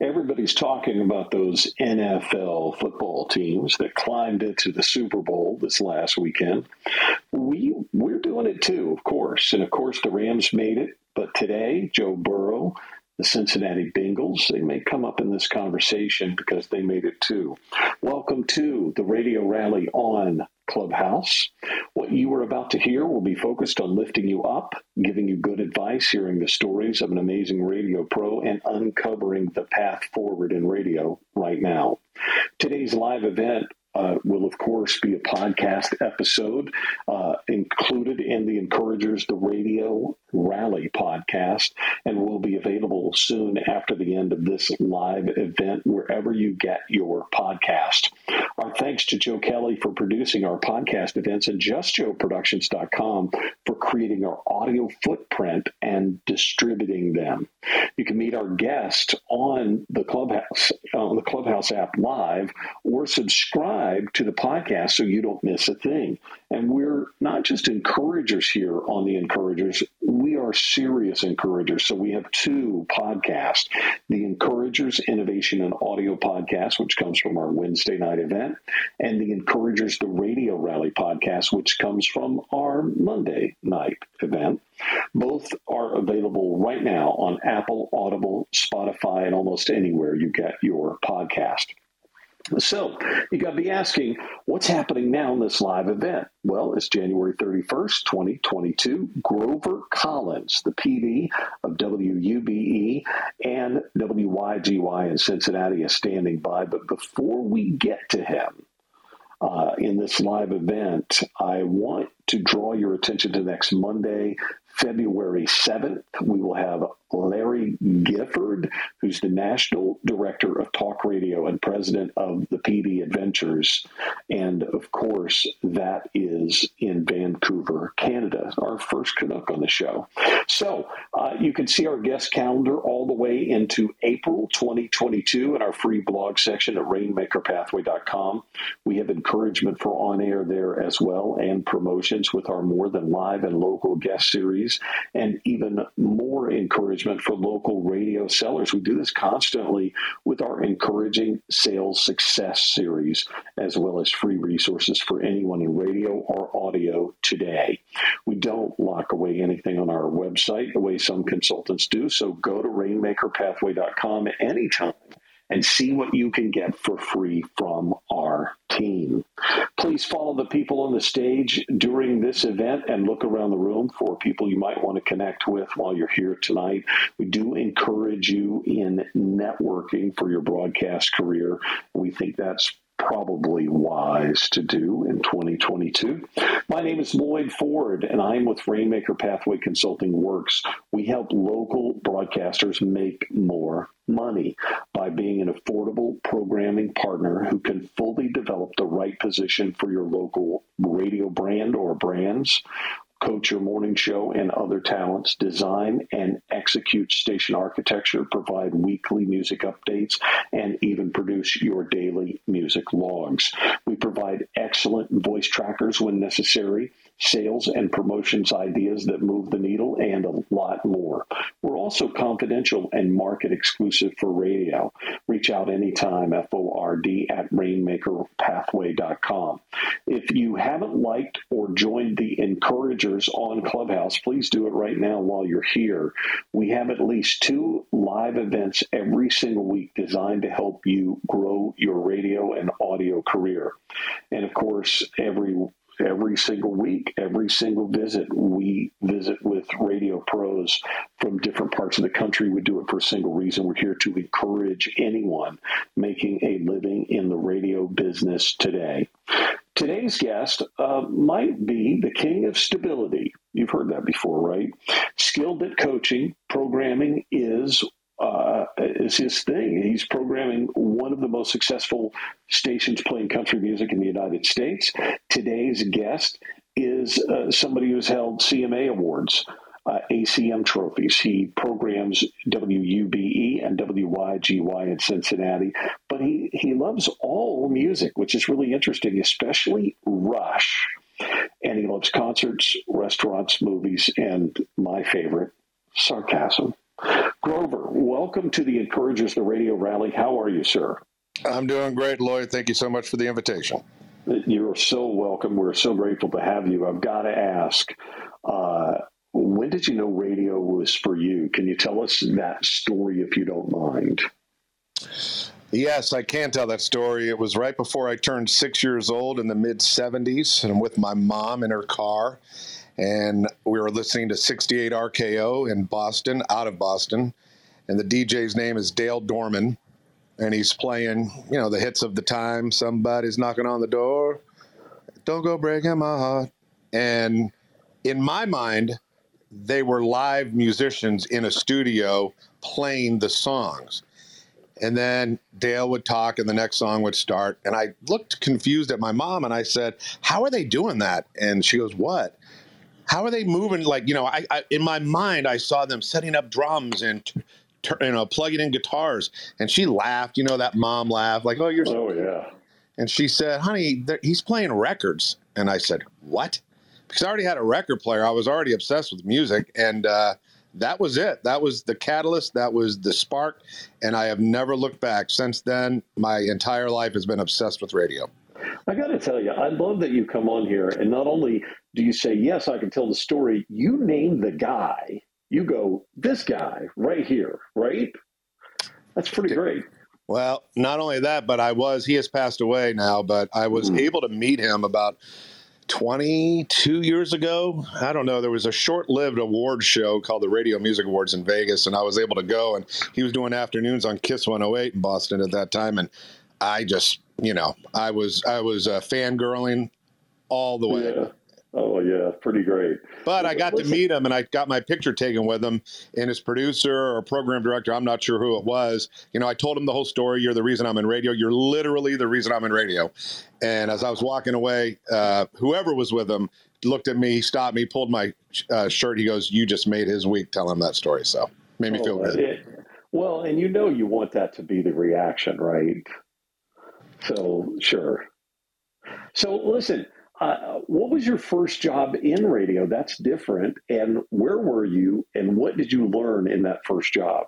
Everybody's talking about those NFL football teams that climbed into the Super Bowl this last weekend. We we're doing it too, of course, and of course the Rams made it. But today, Joe Burrow the Cincinnati Bengals. They may come up in this conversation because they made it too. Welcome to the Radio Rally on Clubhouse. What you are about to hear will be focused on lifting you up, giving you good advice, hearing the stories of an amazing radio pro, and uncovering the path forward in radio right now. Today's live event uh, will, of course, be a podcast episode uh, included in the Encouragers the Radio Rally podcast and will be available soon after the end of this live event wherever you get your podcast. Our thanks to Joe Kelley for producing our podcast events and justjoeproductions.com for creating our audio footprint and distributing them. You can meet our guest on the Clubhouse on the Clubhouse app live or subscribe subscribe to the podcast so you don't miss a thing. And we're not just encouragers here on the Encouragers, we are serious encouragers. So we have two podcasts the Encouragers Innovation and Audio Podcast, which comes from our Wednesday night event, and the Encouragers the Radio Rally podcast, which comes from our Monday night event. Both are available right now on Apple, Audible, Spotify, and almost anywhere you get your podcast. So you got to be asking, what's happening now in this live event? Well, it's January 31st, 2022. Grover Collins, the PD of WUBE and WYGY in Cincinnati, is standing by. But before we get to him, uh, in this live event, I want to draw your attention to next Monday, February 7th. We will have Larry Gifford, who's the National Director of Talk Radio and President of the PD Adventures. And of course, that is in Vancouver, Canada, our first Canuck on the show. So uh, you can see our guest calendar all the way into April 2022 in our free blog section at rainmakerpathway.com. We have encouragement for on air there as well and promotions with our more than live and local guest series and even more encouragement for local radio sellers. We do this constantly with our Encouraging Sales Success series, as well as free resources for anyone in radio or audio today. We don't lock away anything on our website the way some consultants do, so go to rainmakerpathway.com anytime and see what you can get for free from our team. Please follow the people on the stage during this event and look around the room for people you might want to connect with while you're here tonight. We do encourage you in networking for your broadcast career. We think that's probably wise to do in 2022. My name is Loyd Ford, and I'm with Rainmaker Pathway Consulting Works. We help local broadcasters make more money by being an affordable programming partner who can fully develop the right position for your local radio brand or brands coach your morning show and other talents, design and execute station architecture, provide weekly music updates, and even produce your daily music logs. We provide excellent voice trackers when necessary sales and promotions ideas that move the needle, and a lot more. We're also confidential and market exclusive for radio. Reach out anytime, F-O-R-D at rainmakerpathway.com. If you haven't liked or joined the encouragers on Clubhouse, please do it right now while you're here. We have at least two live events every single week designed to help you grow your radio and audio career. And of course, every every single week, every single visit. We visit with radio pros from different parts of the country. We do it for a single reason. We're here to encourage anyone making a living in the radio business today. Today's guest uh, might be the king of stability. You've heard that before, right? Skilled at coaching, programming is uh, is his thing. He's programming one of the most successful stations playing country music in the United States. Today's guest is uh, somebody who's held CMA awards. Uh, ACM trophies. He programs WUBE and WYGY in Cincinnati, but he, he loves all music, which is really interesting, especially Rush. And he loves concerts, restaurants, movies, and my favorite, sarcasm. Grover, welcome to the Encouragers the Radio Rally. How are you, sir? I'm doing great, Loyd. Thank you so much for the invitation. You're so welcome. We're so grateful to have you. I've got to ask, uh, when did you know radio was for you? Can you tell us that story if you don't mind? Yes, I can tell that story. It was right before I turned six years old in the mid 70s, and I'm with my mom in her car. And we were listening to 68 RKO in Boston, out of Boston. And the DJ's name is Dale Dorman. And he's playing, you know, the hits of the time. Somebody's knocking on the door. Don't go breaking my heart. And in my mind, they were live musicians in a studio playing the songs. And then Dale would talk, and the next song would start. And I looked confused at my mom, and I said, "How are they doing that?" And she goes, "What? How are they moving? Like, you know, I, I in my mind, I saw them setting up drums and." T- you know, plugging in guitars, and she laughed. You know that mom laugh, like, "Oh, you're." Oh yeah. And she said, "Honey, he's playing records." And I said, "What?" Because I already had a record player. I was already obsessed with music, and uh, that was it. That was the catalyst. That was the spark. And I have never looked back. Since then, my entire life has been obsessed with radio. I got to tell you, I love that you come on here and not only do you say, Yes, I can tell the story, you name the guy. You go, This guy right here, right? That's pretty great. Well, not only that, but I was, he has passed away now, but I was mm. able to meet him about 22 years ago. I don't know. There was a short lived award show called the Radio Music Awards in Vegas, and I was able to go. And he was doing afternoons on Kiss 108 in Boston at that time. And I just, you know, I was, I was uh, fangirling all the way. Yeah. Oh yeah, pretty great. But I got to meet him, and I got my picture taken with him. And his producer or program director, I'm not sure who it was. You know, I told him the whole story. You're the reason I'm in radio. You're literally the reason I'm in radio. And as I was walking away, uh, whoever was with him looked at me, stopped me, pulled my uh, shirt. He goes, "You just made his week." Tell him that story. So made me oh, feel good. It, well, and you know, you want that to be the reaction, right? So sure. So listen uh, what was your first job in radio? That's different. And where were you and what did you learn in that first job?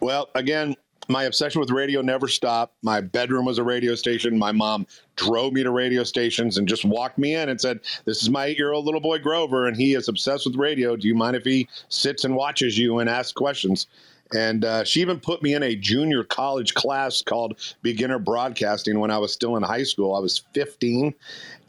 Well, again, my obsession with radio never stopped. My bedroom was a radio station. My mom drove me to radio stations and just walked me in and said, This is my eight year old little boy Grover, and he is obsessed with radio. Do you mind if he sits and watches you and asks questions? And uh, she even put me in a junior college class called beginner broadcasting when I was still in high school. I was 15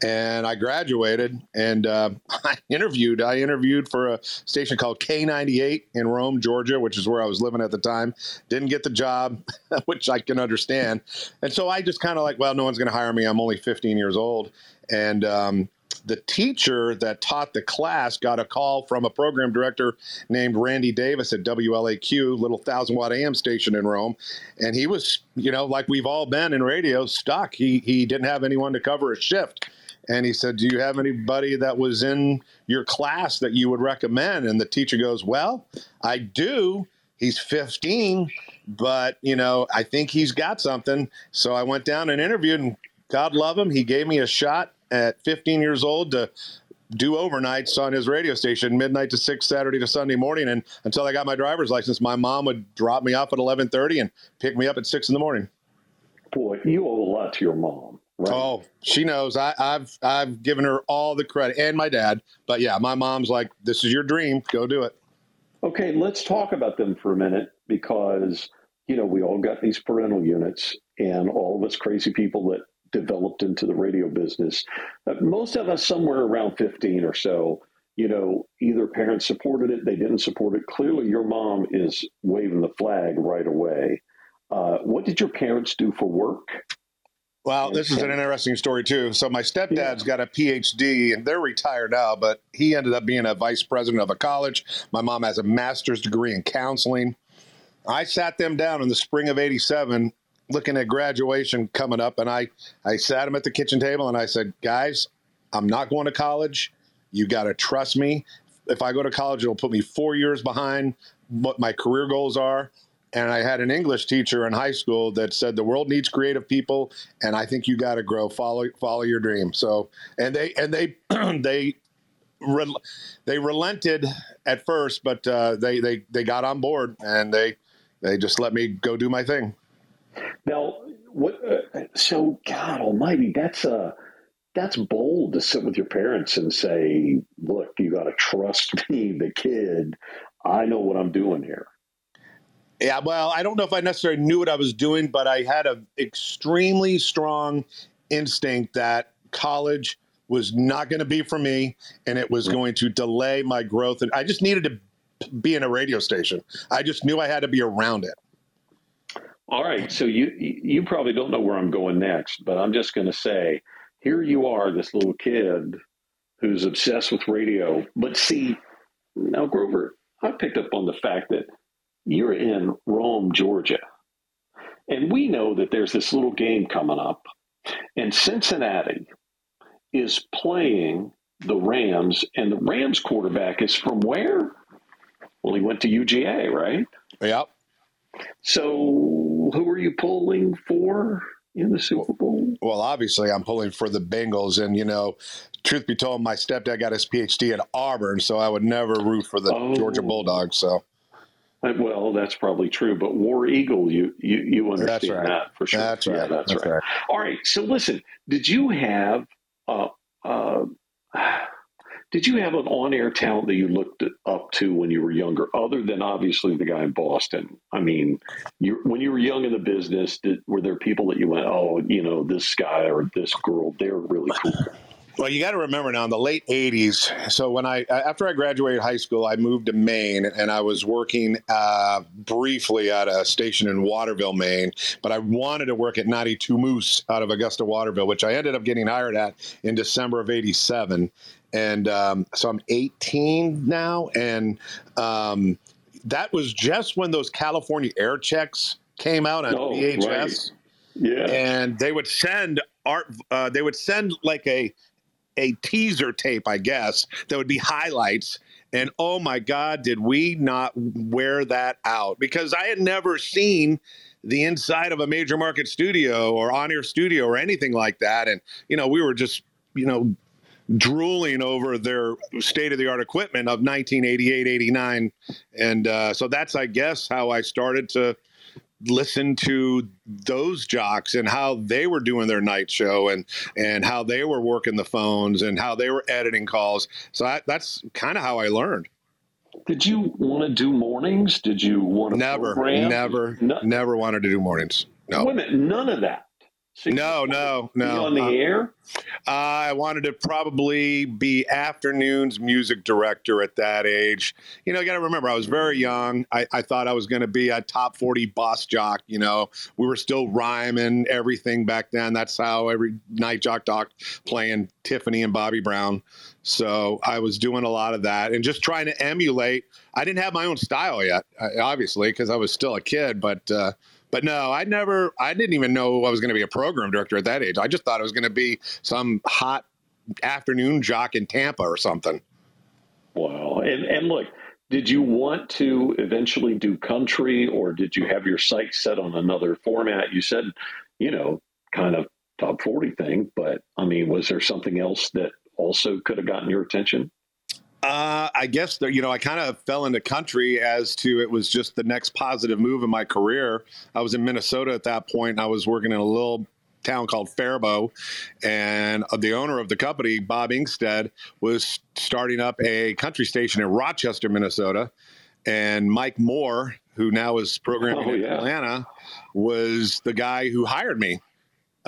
and I graduated and uh, I interviewed. I interviewed for a station called K98 in Rome, Georgia, which is where I was living at the time. Didn't get the job, which I can understand. And so I just kind of like, well, no one's going to hire me. I'm only 15 years old. And um, the teacher that taught the class got a call from a program director named Randy Davis at WLAQ, little thousand watt AM station in Rome, and he was, you know, like we've all been in radio, stuck. He he didn't have anyone to cover a shift. And he said, Do you have anybody that was in your class that you would recommend? And the teacher goes, Well, I do. He's 15, but, you know, I think he's got something. So I went down and interviewed, and God love him. He gave me a shot at 15 years old to do overnights on his radio station, midnight to six, Saturday to Sunday morning, and until I got my driver's license, my mom would drop me off at 11:30 and pick me up at six in the morning. Boy, you owe a lot to your mom. Right? Oh, she knows. I, have I've given her all the credit, and my dad. But yeah, my mom's like, "This is your dream. Go do it." Okay, let's talk about them for a minute because you know we all got these parental units, and all of us crazy people that developed into the radio business. Uh, most of us, somewhere around 15 or so, you know, either parents supported it, they didn't support it. Clearly, your mom is waving the flag right away. Uh, what did your parents do for work? Well, this is an interesting story too. So my stepdad's got a PhD, and they're retired now, but he ended up being a vice president of a college. My mom has a master's degree in counseling. I sat them down in the spring of '87 looking at graduation coming up, and I I sat him at the kitchen table and I said, guys, I'm not going to college. You got to trust me. If I go to college, it'll put me four years behind what my career goals are. And I had an English teacher in high school that said the world needs creative people, and I think you got to grow, follow follow your dream. So, and they and they they re- they relented at first, but uh, they they they got on board and they they just let me go do my thing. Now, what? Uh, so, God Almighty, that's uh that's bold to sit with your parents and say, "Look, you got to trust me, the kid. I know what I'm doing here." Yeah, well, I don't know if I necessarily knew what I was doing, but I had an extremely strong instinct that college was not going to be for me and it was going to delay my growth. And I just needed to be in a radio station. I just knew I had to be around it. All right. So you you probably don't know where I'm going next, but I'm just going to say here you are, this little kid who's obsessed with radio. But see, now Grover, I picked up on the fact that you're in Rome, Georgia. And we know that there's this little game coming up, and Cincinnati is playing the Rams, and the Rams quarterback is from where? Well, he went to UGA, right? Yep. So, who are you pulling for in the Super Bowl? Well, obviously, I'm pulling for the Bengals, and you know, truth be told, my stepdad got his PhD at Auburn, so I would never root for the oh. Georgia Bulldogs. So. Uh, well, that's probably true, but War Eagle, you you, you understand right. that for sure. That's right. Yeah, that's, that's right. right. All right. So listen, did you have uh, uh, did you have an on-air talent that you looked up to when you were younger, other than obviously the guy in Boston? I mean, you, when you were young in the business, did, were there people that you went, "Oh, you know, this guy or this girl, they're really cool"? Well, you got to remember now in the late 80s. So, when I, after I graduated high school, I moved to Maine and I was working uh, briefly at a station in Waterville, Maine. But I wanted to work at 92 Moose out of Augusta, Waterville, which I ended up getting hired at in December of 87. And um, so I'm 18 now. And um, that was just when those California air checks came out on oh, VHS. Right. Yeah. And they would send art, uh, they would send like a, a teaser tape, I guess, that would be highlights. And oh my God, did we not wear that out? Because I had never seen the inside of a major market studio or on air studio or anything like that. And, you know, we were just, you know, drooling over their state of the art equipment of 1988, 89. And uh, so that's, I guess, how I started to listen to those jocks and how they were doing their night show and and how they were working the phones and how they were editing calls. So I, that's kind of how I learned. Did you want to do mornings? Did you want to never, program? never, no. never wanted to do mornings? No, women none of that. So no, no, no. on the uh, air? Uh, I wanted to probably be afternoons music director at that age. You know, you got to remember, I was very young. I, I thought I was going to be a top 40 boss jock. You know, we were still rhyming everything back then. That's how every night jock talked, playing Tiffany and Bobby Brown. So I was doing a lot of that and just trying to emulate. I didn't have my own style yet, obviously, because I was still a kid, but. Uh, but no, I never, I didn't even know I was going to be a program director at that age. I just thought it was going to be some hot afternoon jock in Tampa or something. Wow. And, and look, did you want to eventually do country or did you have your sights set on another format? You said, you know, kind of top 40 thing, but I mean, was there something else that also could have gotten your attention? Uh, I guess that you know I kind of fell into country as to it was just the next positive move in my career. I was in Minnesota at that point, point. I was working in a little town called Faribault, and the owner of the company, Bob Ingstad, was starting up a country station in Rochester, Minnesota, and Mike Moore, who now is programming oh, in yeah. Atlanta, was the guy who hired me.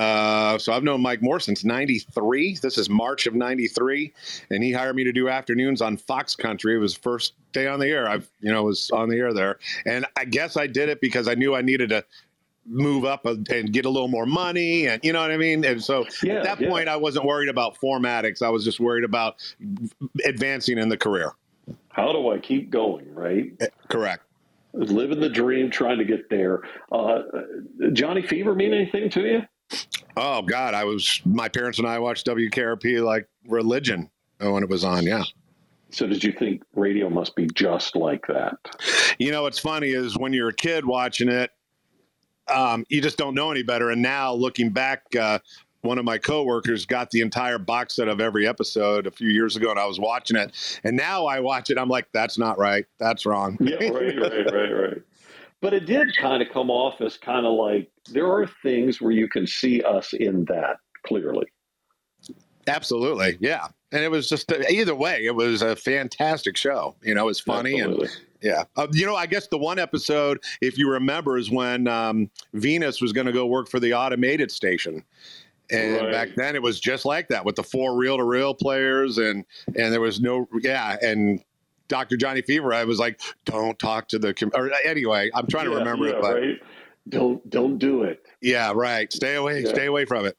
Uh, so I've known Mike Moore since '93. This is March of '93, and he hired me to do afternoons on Fox Country. It was first day on the air. I've you know was on the air there, and I guess I did it because I knew I needed to move up and get a little more money, and you know what I mean. And so yeah, at that yeah. point, I wasn't worried about formatics. I was just worried about advancing in the career. How do I keep going? Right. Eh, correct living the dream, trying to get there. Uh, Johnny Fever mean anything to you? Oh God, I was my parents and I watched WKRP like religion when it was on. Yeah. So did you think radio must be just like that? You know, what's funny is when you're a kid watching it, um, you just don't know any better. And now looking back, uh, one of my coworkers got the entire box set of every episode a few years ago, and I was watching it. And now I watch it, I'm like, that's not right. That's wrong. yeah, right, right, right, right. But it did kind of come off as kind of like there are things where you can see us in that clearly. Absolutely, yeah. And it was just either way, it was a fantastic show. You know, it was funny Absolutely. and yeah. Uh, you know, I guess the one episode, if you remember, is when um, Venus was going to go work for the automated station. And right. back then it was just like that with the four reel to reel players and and there was no yeah and Dr. Johnny Fever I was like don't talk to the com-. or anyway I'm trying yeah, to remember yeah, it but right? Don't don't do it. Yeah, right. Stay away, yeah. stay away from it.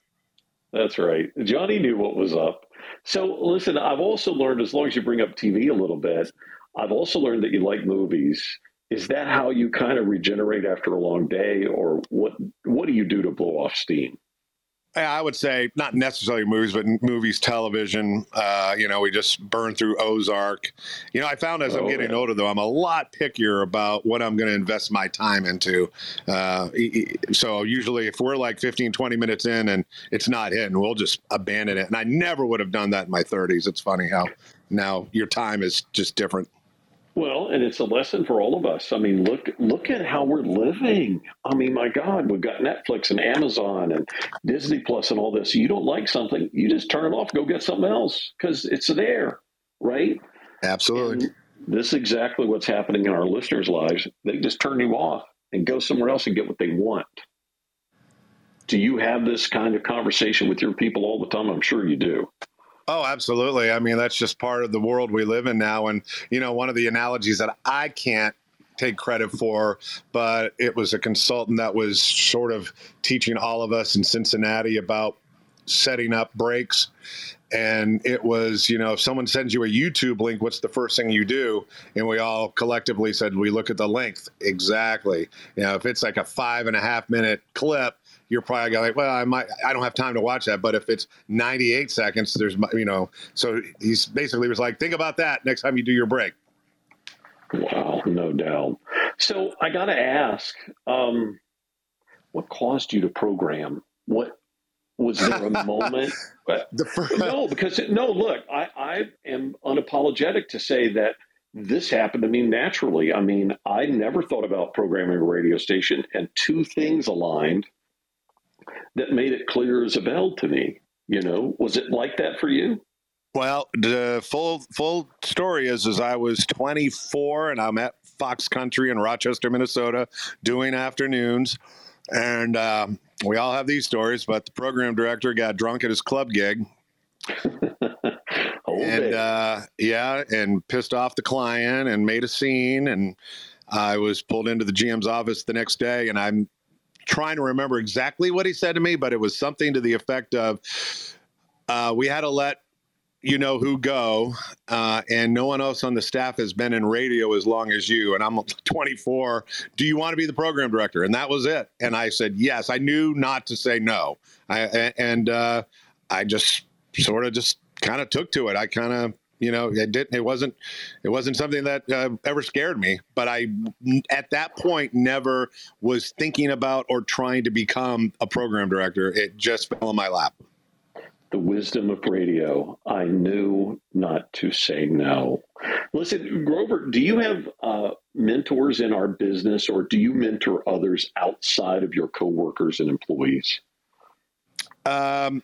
That's right. Johnny knew what was up. So listen, I've also learned as long as you bring up TV a little bit, I've also learned that you like movies. Is that how you kind of regenerate after a long day, or what? What do you do to blow off steam? I would say not necessarily movies, but movies, television. Uh, you know, we just burn through Ozark. You know, I found as oh, I'm getting yeah. older, though, I'm a lot pickier about what I'm going to invest my time into. Uh, so usually, if we're like 15, 20 minutes in and it's not hitting, we'll just abandon it. And I never would have done that in my 30s. It's funny how now your time is just different. Well, and it's a lesson for all of us. I mean, look look at how we're living. I mean, my God, we've got Netflix and Amazon and Disney Plus and all this. You don't like something, you just turn it off, go get something else because it's there, right? Absolutely. And this is exactly what's happening in our listeners' lives. They just turn you off and go somewhere else and get what they want. Do you have this kind of conversation with your people all the time? I'm sure you do. Oh, absolutely. I mean, that's just part of the world we live in now. And, you know, one of the analogies that I can't take credit for, but it was a consultant that was sort of teaching all of us in Cincinnati about setting up breaks. And it was, you know, if someone sends you a YouTube link, what's the first thing you do? And we all collectively said, we look at the length. Exactly. You know, if it's like a five and a half minute clip, you're probably like, well, I might, I don't have time to watch that. But if it's 98 seconds, there's, you know, so he's basically was like, think about that next time you do your break. Wow, no doubt. So I got to ask, um, what caused you to program? What was there a moment? the first- no, because no. Look, I, I am unapologetic to say that this happened to me naturally. I mean, I never thought about programming a radio station, and two things aligned that made it clear as a bell to me. You know, was it like that for you? Well, the full full story is is I was 24 and I'm at Fox Country in Rochester, Minnesota, doing afternoons, and um, we all have these stories. But the program director got drunk at his club gig, and uh, yeah, and pissed off the client and made a scene. And I was pulled into the GM's office the next day, and I'm trying to remember exactly what he said to me, but it was something to the effect of, uh, "We had to let you know who go, uh, and no one else on the staff has been in radio as long as you. And I'm 24. Do you want to be the program director? And that was it. And I said yes. I knew not to say no. I and uh, I just sort of just kind of took to it. I kind of you know it didn't it wasn't it wasn't something that uh, ever scared me but i at that point never was thinking about or trying to become a program director. It just fell in my lap. The wisdom of radio. I knew not to say no. Listen grover do you have uh, mentors in our business or do you mentor others outside of your coworkers and employees? Um,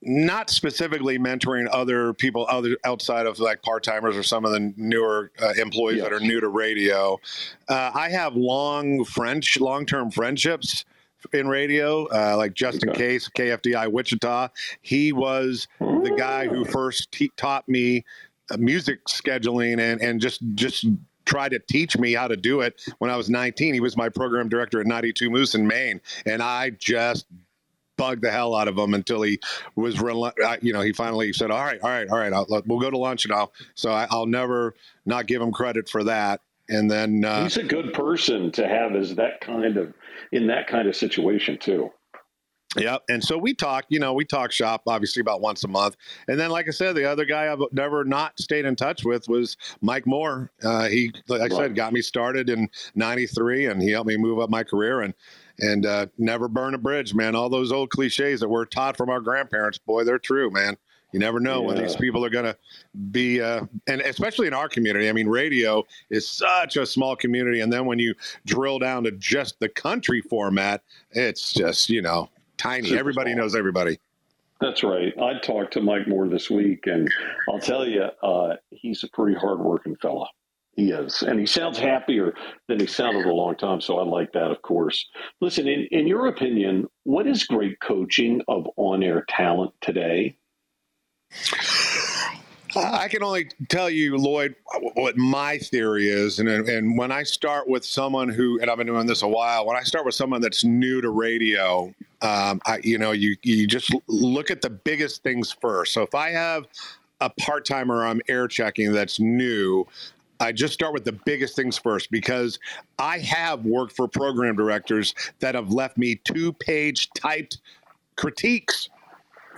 not specifically mentoring other people other outside of like part-timers or some of the newer uh, employees yes. that are new to radio uh, i have long french long-term friendships in radio uh, like justin okay. case kfdi wichita he was the guy who first te- taught me uh, music scheduling and, and just just tried to teach me how to do it when I was 19. He was my program director at 92 Moose in Maine, and I just bug the hell out of him until he was, you know, he finally said, "All right, all right, all right, I'll, we'll go to lunch now." So I, will never not give him credit for that. And then uh, he's a good person to have as that kind of in that kind of situation too. Yep. And so we talk, you know, we talk shop obviously about once a month. And then, like I said, the other guy I've never not stayed in touch with was Mike Moore. Uh, he, like I right. said, got me started in 93 and he helped me move up my career. And and uh, never burn a bridge, man. All those old cliches that we're taught from our grandparents, boy, they're true, man. You never know yeah. when these people are going to be, uh, and especially in our community. I mean, radio is such a small community, and then when you drill down to just the country format, it's just you know tiny. Super everybody small. knows everybody. That's right. I talked to Mike Moore this week, and I'll tell you, uh, he's a pretty hardworking fella. He is, and he sounds happier than he sounded a long time. So I like that, of course. Listen, in, in your opinion, what is great coaching of on-air talent today? I can only tell you, Loyd, what my theory is, and and when I start with someone who, and I've been doing this a while, when I start with someone that's new to radio, um, I, you know, you you just look at the biggest things first. So if I have a part timer I'm air checking that's new, I just start with the biggest things first because I have worked for program directors that have left me two page typed critiques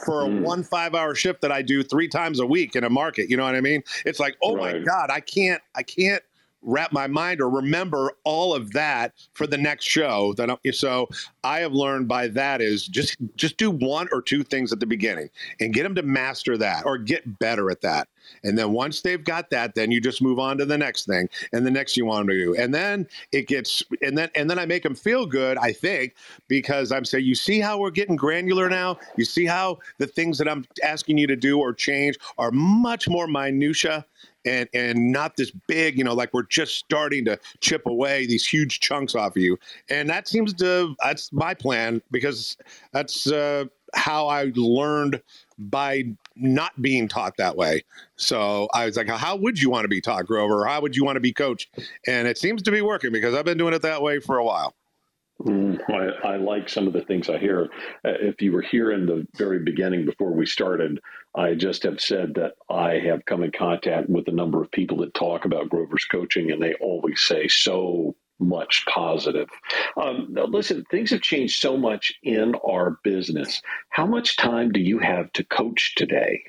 for a mm. one five hour shift that I do three times a week in a market. You know what I mean? It's like, oh right. my God, I can't, I can't wrap my mind or remember all of that for the next show that I'm, so i have learned by that is just just do one or two things at the beginning and get them to master that or get better at that and then once they've got that then you just move on to the next thing and the next you want them to do and then it gets and then and then i make them feel good i think because i'm saying you see how we're getting granular now you see how the things that i'm asking you to do or change are much more minutia and and not this big, you know, like we're just starting to chip away these huge chunks off of you. And that seems to that's my plan because that's uh, how I learned by not being taught that way. So I was like, how would you want to be taught, Grover? How would you want to be coached? And it seems to be working because I've been doing it that way for a while. Mm, I, I, like some of the things I hear. Uh, if you were here in the very beginning before we started, I just have said that I have come in contact with a number of people that talk about Grover's coaching, and they always say so much positive. Um, listen, things have changed so much in our business. How much time do you have to coach today?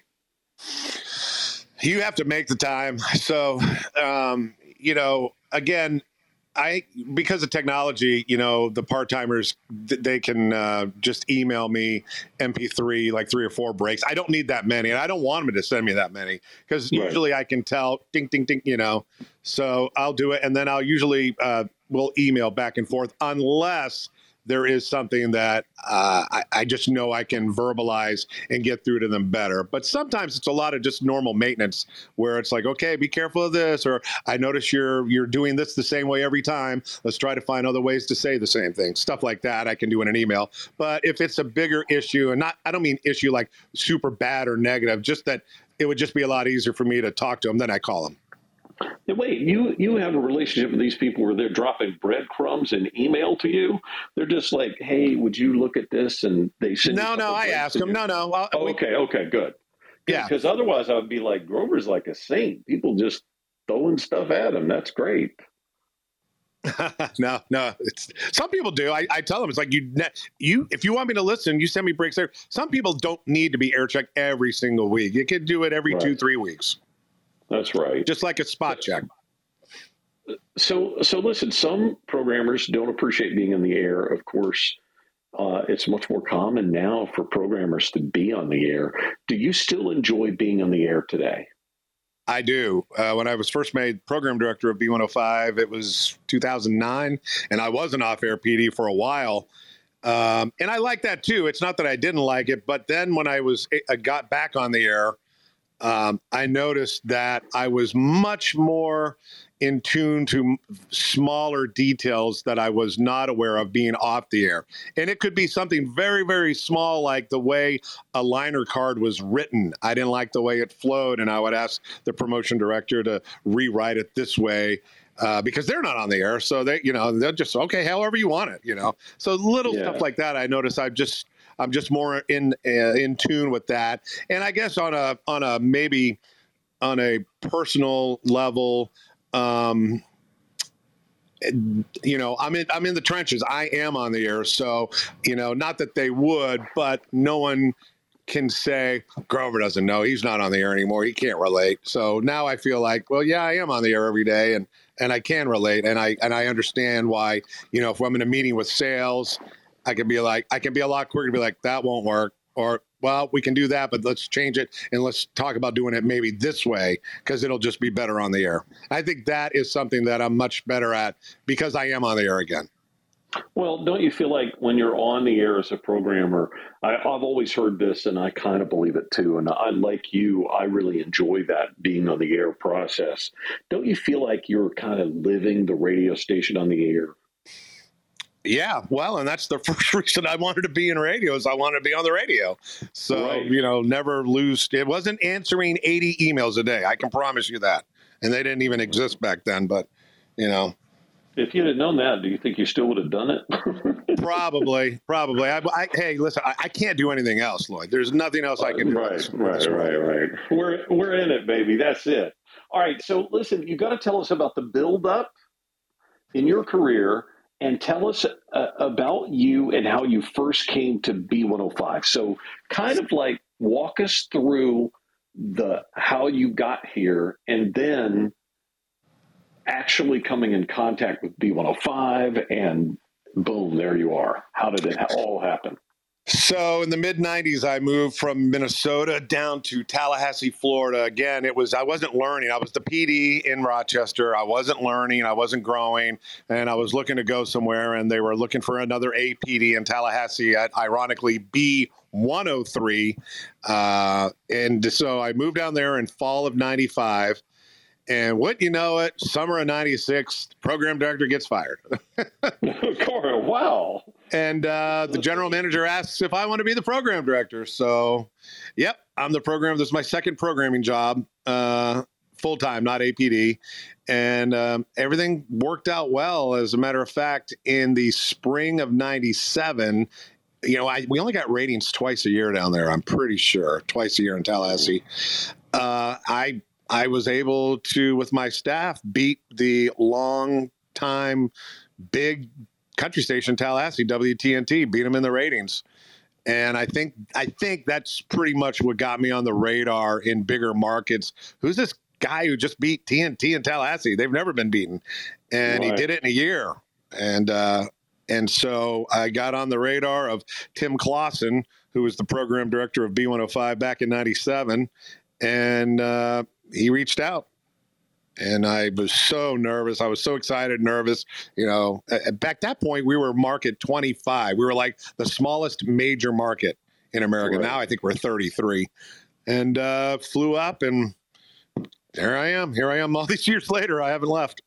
You have to make the time. So, um, you know, again, I because of technology, you know, the part timers they can uh, just email me MP3 like three or four breaks. I don't need that many, and I don't want them to send me that many because right. usually I can tell ding ding ding, you know. So I'll do it, and then I'll usually uh, will email back and forth unless there is something that uh, I, I, just know I can verbalize and get through to them better. But sometimes it's a lot of just normal maintenance where it's like, okay, be careful of this, or I notice you're you're doing this the same way every time. Let's try to find other ways to say the same thing. Stuff like that I can do in an email. But if it's a bigger issue, and not I don't mean issue like super bad or negative, just that it would just be a lot easier for me to talk to them. Then I call them. Wait, you you have a relationship with these people where they're dropping breadcrumbs and email to you? They're just like, "Hey, would you look at this?" And they send. No, no, uh, I ask them. No, no. Well, oh, okay, okay, good. Yeah, because otherwise I would be like, Grover's like a saint. People just throwing stuff at him. That's great. no, no. It's, some people do. I, I, tell them it's like you, you. If you want me to listen, you send me breaks there. Some people don't need to be air checked every single week. You can do it every right. two, three weeks. That's right. Just like a spot check. So, so listen. Some programmers don't appreciate being in the air. Of course, uh, it's much more common now for programmers to be on the air. Do you still enjoy being on the air today? I do. Uh, when I was first made program director of B105, it was 2009, and I was an off-air PD for a while. Um, and I like that too. It's not that I didn't like it, but then when I was I got back on the air, um, I noticed that I was much more in tune to smaller details that I was not aware of being off the air. And it could be something very, very small, like the way a liner card was written. I didn't like the way it flowed, and I would ask the promotion director to rewrite it this way. Uh, because they're not on the air, so they, you know, they're just okay, however you want it, you know. So little yeah. stuff like that, I notice I've just I'm just more in uh, in tune with that. And I guess on a on a maybe on a personal level, um, you know, I'm in I'm in the trenches. I am on the air, so you know, not that they would, but no one can say Grover doesn't know he's not on the air anymore. He can't relate. So now I feel like, well, yeah, I am on the air every day, and and I can relate, and I and I understand why. You know, if I'm in a meeting with sales, I can be like, I can be a lot quicker to be like, that won't work, or well, we can do that, but let's change it and let's talk about doing it maybe this way because it'll just be better on the air. I think that is something that I'm much better at because I am on the air again. Well, don't you feel like when you're on the air as a programmer, I, have always heard this and I kind of believe it too. And I, like you, I really enjoy that being on the air process. Don't you feel like you're kind of living the radio station on the air? Yeah, well, and that's the first reason I wanted to be in radio is I wanted to be on the radio. So, right. you know, never lose. It wasn't answering 80 emails a day. I can promise you that. And they didn't even exist back then, but, you know, if you'd have known that, do you think you still would have done it? probably, probably. I, I, hey, listen, I, I, can't do anything else, Loyd. There's nothing else I can do. Right, right, right, right. We're we're in it, baby. That's it. All right. So listen, you got to tell us about the build up in your career, and tell us uh, about you and how you first came to B105. So, kind of like walk us through the how you got here, and then actually coming in contact with B105 and boom, there you are. How did it all happen? So in the mid 90s, I moved from Minnesota down to Tallahassee, Florida. Again, it was, I wasn't learning. I was the PD in Rochester. I wasn't learning. I wasn't growing. And I was looking to go somewhere. And they were looking for another APD in Tallahassee at ironically B103. Uh, and so I moved down there in fall of 95. And what you know it, summer of '96, program director gets fired. wow. And uh, the general manager asks if I want to be the program director. So, yep, I'm the program. This is my second programming job, uh, full time, not APD. And um, everything worked out well. As a matter of fact, in the spring of '97, you know, I, we only got ratings twice a year down there. I'm pretty sure twice a year in Tallahassee. Uh, I I was able to, with my staff, beat the long time big country station Tallahassee WTNT, beat them in the ratings. And I think I think that's pretty much what got me on the radar in bigger markets. Who's this guy who just beat TNT in Tallahassee? They've never been beaten, and right. he did it in a year. And uh, and so I got on the radar of Tim Closson, who was the program director of B105 back in '97, and uh, he reached out and I was so nervous. I was so excited, nervous. You know, back that point, we were market 25. We were like the smallest major market in America. Right. Now I think we're 33, and uh, flew up, and there I am. Here I am. All these years later, I haven't left.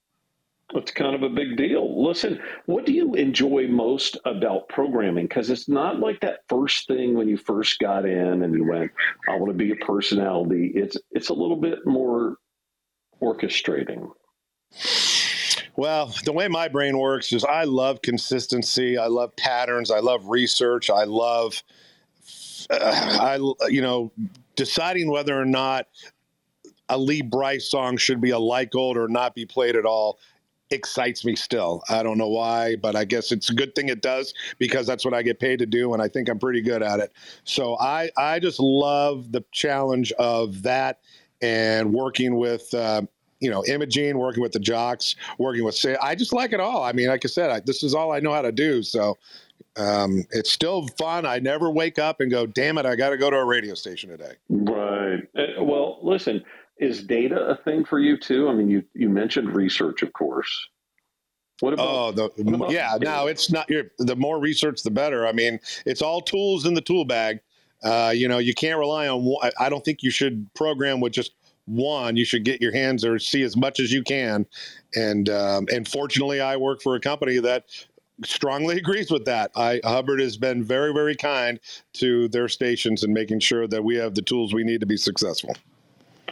It's kind of a big deal. Listen, what do you enjoy most about programming? Because it's not like that first thing when you first got in and you went, "I want to be a personality." It's it's a little bit more orchestrating. Well, the way my brain works is I love consistency. I love patterns. I love research. I love, uh, I you know, deciding whether or not a Lee Brice song should be a like gold or not be played at all excites me still. I don't know why, but I guess it's a good thing it does because that's what I get paid to do, and I think I'm pretty good at it. So I I just love the challenge of that and working with. Uh, you know, imaging, working with the jocks, working with say, I just like it all. I mean, like I said, I, this is all I know how to do. So um, it's still fun. I never wake up and go, damn it, I got to go to a radio station today. Right. Uh, well, listen, is data a thing for you too? I mean, you you mentioned research, of course. What about? Oh, the, about yeah. Now it's not. The more research, the better. I mean, it's all tools in the tool bag. Uh, you know, you can't rely on. I don't think you should program with just one. You should get your hands or see as much as you can. And um, and fortunately, I work for a company that strongly agrees with that. I Hubbard has been very very kind to their stations and making sure that we have the tools we need to be successful.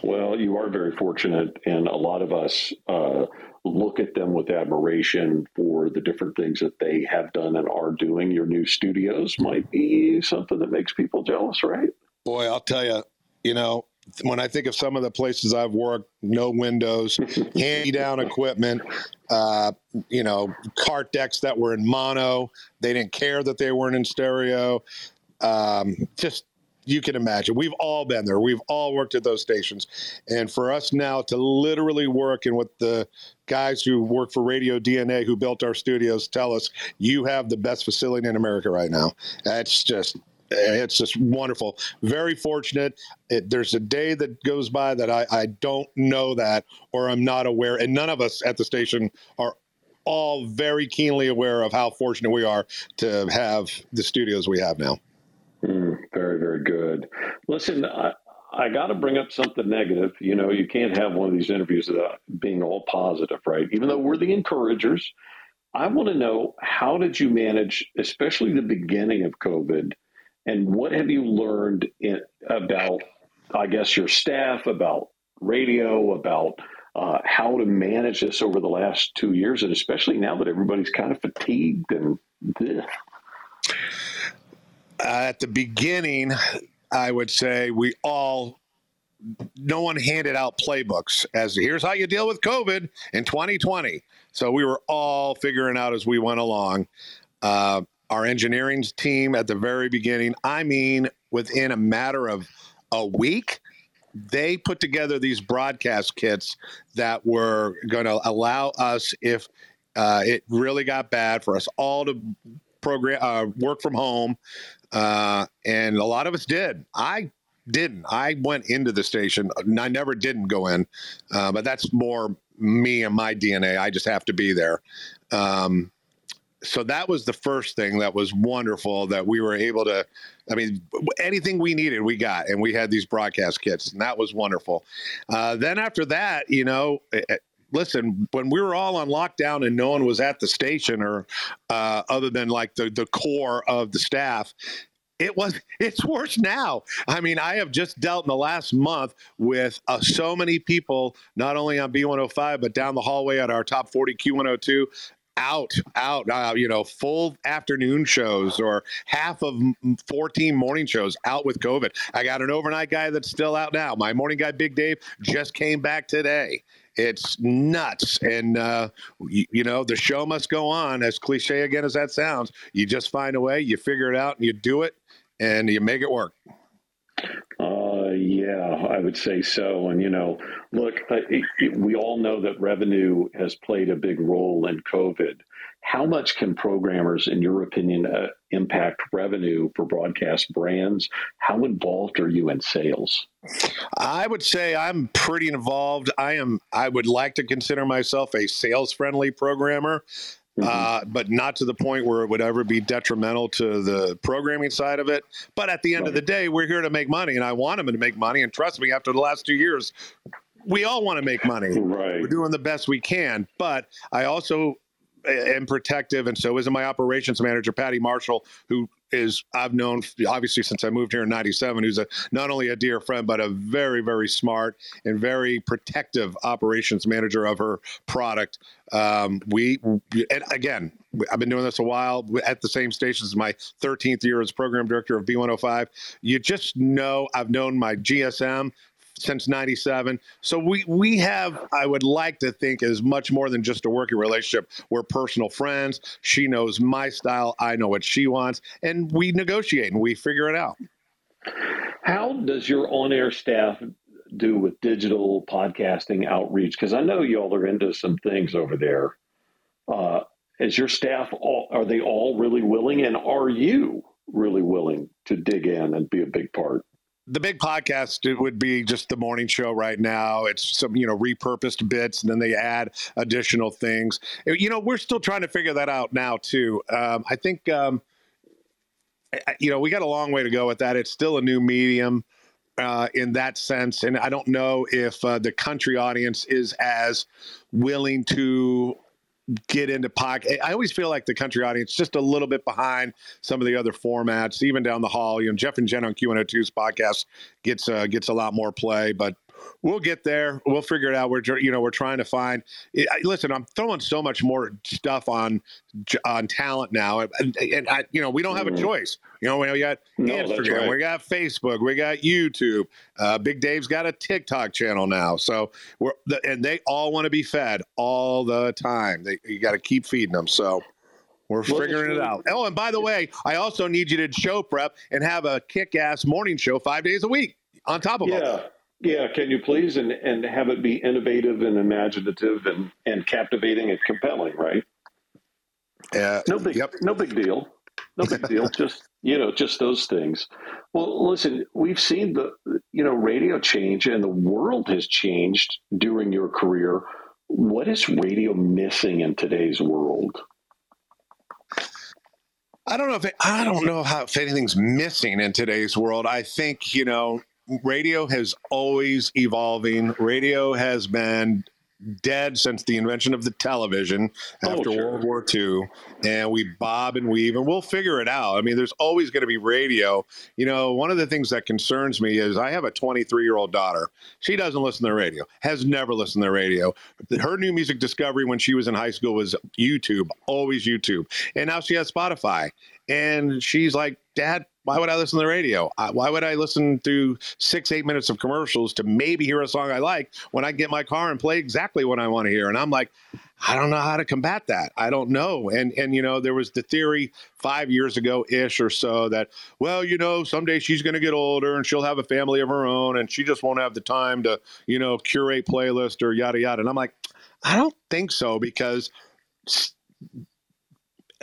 Well, you are very fortunate, and a lot of us uh, look at them with admiration for the different things that they have done and are doing. Your new studios might be something that makes people jealous, right? Boy, I'll tell you, you know, when I think of some of the places I've worked, no windows, handy down equipment, uh, you know, cart decks that were in mono. They didn't care that they weren't in stereo. Um, just you can imagine. We've all been there. We've all worked at those stations. And for us now to literally work in what the guys who work for Radio DNA who built our studios tell us, you have the best facility in America right now. That's just it's just wonderful. Very fortunate. It, there's a day that goes by that I, I don't know that or I'm not aware, and none of us at the station are all very keenly aware of how fortunate we are to have the studios we have now. Mm, very, very good. Listen, I got to bring up something negative. You know, you can't have one of these interviews without being all positive, right? Even though we're the encouragers, I want to know how did you manage, especially the beginning of COVID, and what have you learned in, about, I guess, your staff, about radio, about uh, how to manage this over the last two years, and especially now that everybody's kind of fatigued and. Ugh. Uh, at the beginning, I would say we all no one handed out playbooks as here's how you deal with COVID in 2020. So we were all figuring out as we went along. Uh, our engineering team at the very beginning, I mean, within a matter of a week, they put together these broadcast kits that were going to allow us, if uh, it really got bad, for us all to program uh, work from home, uh, and a lot of us did. I didn't. I went into the station. I never didn't go in, uh, but that's more me and my DNA. I just have to be there. Um, so that was the first thing that was wonderful that we were able to i mean anything we needed we got and we had these broadcast kits and that was wonderful uh, then after that you know listen, when we were all on lockdown and no one was at the station or uh, other than like the, the core of the staff, it was it's worse now. I mean i have just dealt in the last month with uh, so many people not only on b105 but down the hallway at our top 40 q102 out out uh, you know full afternoon shows or half of 14 morning shows out with covid. I got an overnight guy that's still out now. My morning guy big dave just came back today it's nuts. And, uh, you, you, know, the show must go on, as cliche again as that sounds. You just find a way, you figure it out, and you do it, and you make it work. Uh, yeah, I would say so. And, you know, look, it, we all know that revenue has played a big role in COVID. How much can programmers, in your opinion, uh, impact revenue for broadcast brands? How involved are you in sales? I would say I'm pretty involved. I am. I would like to consider myself a sales-friendly programmer. Mm-hmm. Uh, but not to the point where it would ever be detrimental to the programming side of it. But at the end right. of the day, we're here to make money, and I want them to make money. And trust me, after the last two years, we all want to make money. Right. We're doing the best we can. But I also am protective, and so is my operations manager, Patty Marshall, who is I've known obviously since I moved here in '97. Who's a not only a dear friend but a very very smart and very protective operations manager of her product. Um, we and again, I've been doing this a while at the same station as my 13th year as program director of B105. You just know I've known my GSM since 97 so we we have i would like to think is much more than just a working relationship. We're personal friends. She knows my style. I know what she wants. And we negotiate and we figure it out. How does your on-air staff do with digital podcasting outreach? Because i know y'all are into some things over there. Uh, is your staff all are they all really willing and are you really willing to dig in and be a big part the big podcast it would be just the morning show right now. It's some you know repurposed bits and then they add additional things. You know we're still trying to figure that out now too. Um, i think um, you know we got a long way to go with that. It's still a new medium uh, in that sense and i don't know if uh, the country audience is as willing to get into podcast. I always feel like the country audience just a little bit behind some of the other formats, even down the hall. You know, Jeff and Jen on Q102's podcast gets uh, gets a lot more play, but we'll get there. We'll figure it out. We're you know we're trying to find. Listen, I'm throwing so much more stuff on on talent now, and, and I, you know we don't have a mm-hmm. choice. You know we got no, Instagram, right. we got Facebook, we got YouTube. Uh, Big Dave's got a TikTok channel now, so we're and they all want to be fed all the time. They you got to keep feeding them. So We're figuring it out. Oh, and by the way, I also need you to show prep and have a kick-ass morning show five days a week on top of yeah. all that. Yeah, can you please and and have it be innovative and imaginative and and captivating and compelling, right? Yeah. no big yep. no big deal. No big deal. just you know, just those things. Well, listen, we've seen the you know radio change and the world has changed during your career. What is radio missing in today's world? I don't know if it, I don't know how if anything's missing in today's world. I think you know radio has always evolving. Radio has been dead since the invention of the television oh, after sure. World War II. And we bob and weave and we'll figure it out. I mean, there's always going to be radio. You know, one of the things that concerns me is I have a 23 year old daughter. She doesn't listen to radio, has never listened to radio. Her new music discovery when she was in high school was YouTube, always YouTube. And now she has Spotify. And she's like, Dad, why would I listen to the radio? Why would I listen to six, eight minutes of commercials to maybe hear a song I like when I get my car and play exactly what I want to hear? And I'm like, I don't know how to combat that. I don't know. And and you know, there was the theory five years ago ish or so that, well, you know, someday she's going to get older and she'll have a family of her own and she just won't have the time to, you know, curate playlist or yada yada. And I'm like, I don't think so because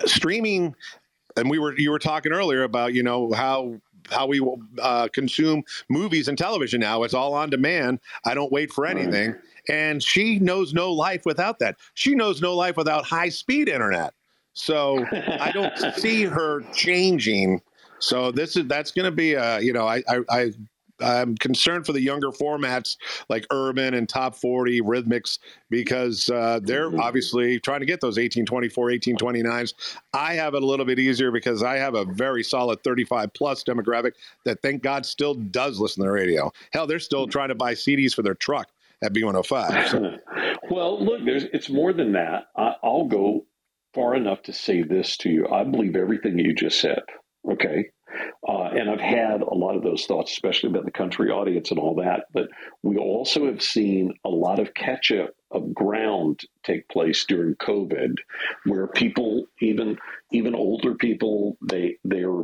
streaming and we were you were talking earlier about you know how how we uh, consume movies and television now. It's all on demand. I don't wait for anything. Right. And she knows no life without that. She knows no life without high speed internet. So I don't see her changing. So this is that's going to be a you know I I, I I'm concerned for the younger formats like urban and top 40 rhythmics because uh, they're mm-hmm. obviously trying to get those 1824, 1829s. I have it a little bit easier because I have a very solid 35 plus demographic that thank God still does listen to the radio. Hell, they're still mm. trying to buy CDs for their truck at B105. So. well, look, there's it's more than that. I, I'll go far enough to say this to you. I believe everything you just said. Okay. Uh, and I've had a lot of those thoughts, especially about the country audience and all that. But we also have seen a lot of catch up of ground take place during COVID, where people, even even older people, they they're